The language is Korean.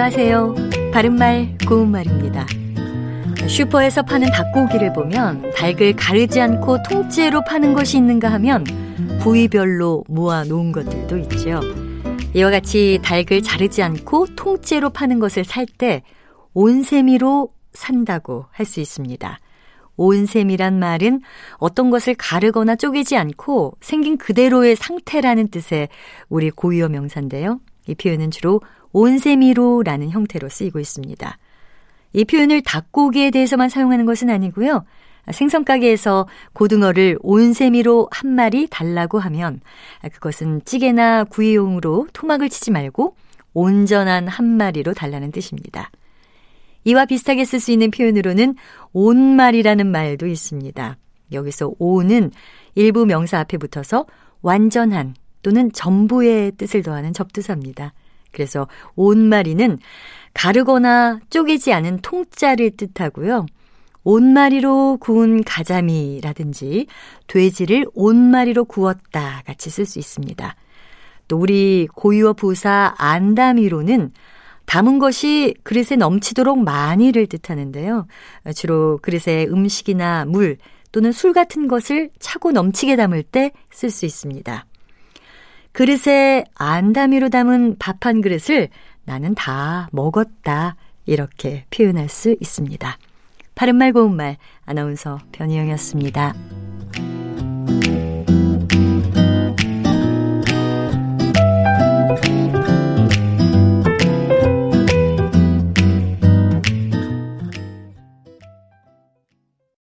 안녕하세요. 바른말 고운말입니다. 슈퍼에서 파는 닭고기를 보면 닭을 가르지 않고 통째로 파는 것이 있는가 하면 부위별로 모아 놓은 것들도 있죠. 이와 같이 닭을 자르지 않고 통째로 파는 것을 살 때 온세미로 산다고 할 수 있습니다. 온셈이란 말은 어떤 것을 가르거나 쪼개지 않고 생긴 그대로의 상태라는 뜻의 우리 고유어 명사인데요. 이 표현은 주로 온셈이로라는 형태로 쓰이고 있습니다. 이 표현을 닭고기에 대해서만 사용하는 것은 아니고요. 생선 가게에서 고등어를 온세미로 한 마리 달라고 하면 그것은 찌개나 구이용으로 토막을 치지 말고 온전한 한 마리로 달라는 뜻입니다. 이와 비슷하게 쓸 수 있는 표현으로는 온말이라는 말도 있습니다. 여기서 온은 일부 명사 앞에 붙어서 완전한 또는 전부의 뜻을 더하는 접두사입니다. 그래서 온마리는 가르거나 쪼개지 않은 통짜를 뜻하고요. 온마리로 구운 가자미라든지 돼지를 온마리로 구웠다 같이 쓸 수 있습니다. 또 우리 고유어 부사 안다미로는 담은 것이 그릇에 넘치도록 많이를 뜻하는데요. 주로 그릇에 음식이나 물 또는 술 같은 것을 차고 넘치게 담을 때 쓸 수 있습니다. 그릇에 안다미로 담은 밥 한 그릇을 나는 다 먹었다. 이렇게 표현할 수 있습니다. 바른말 고운말 아나운서 변희영이었습니다.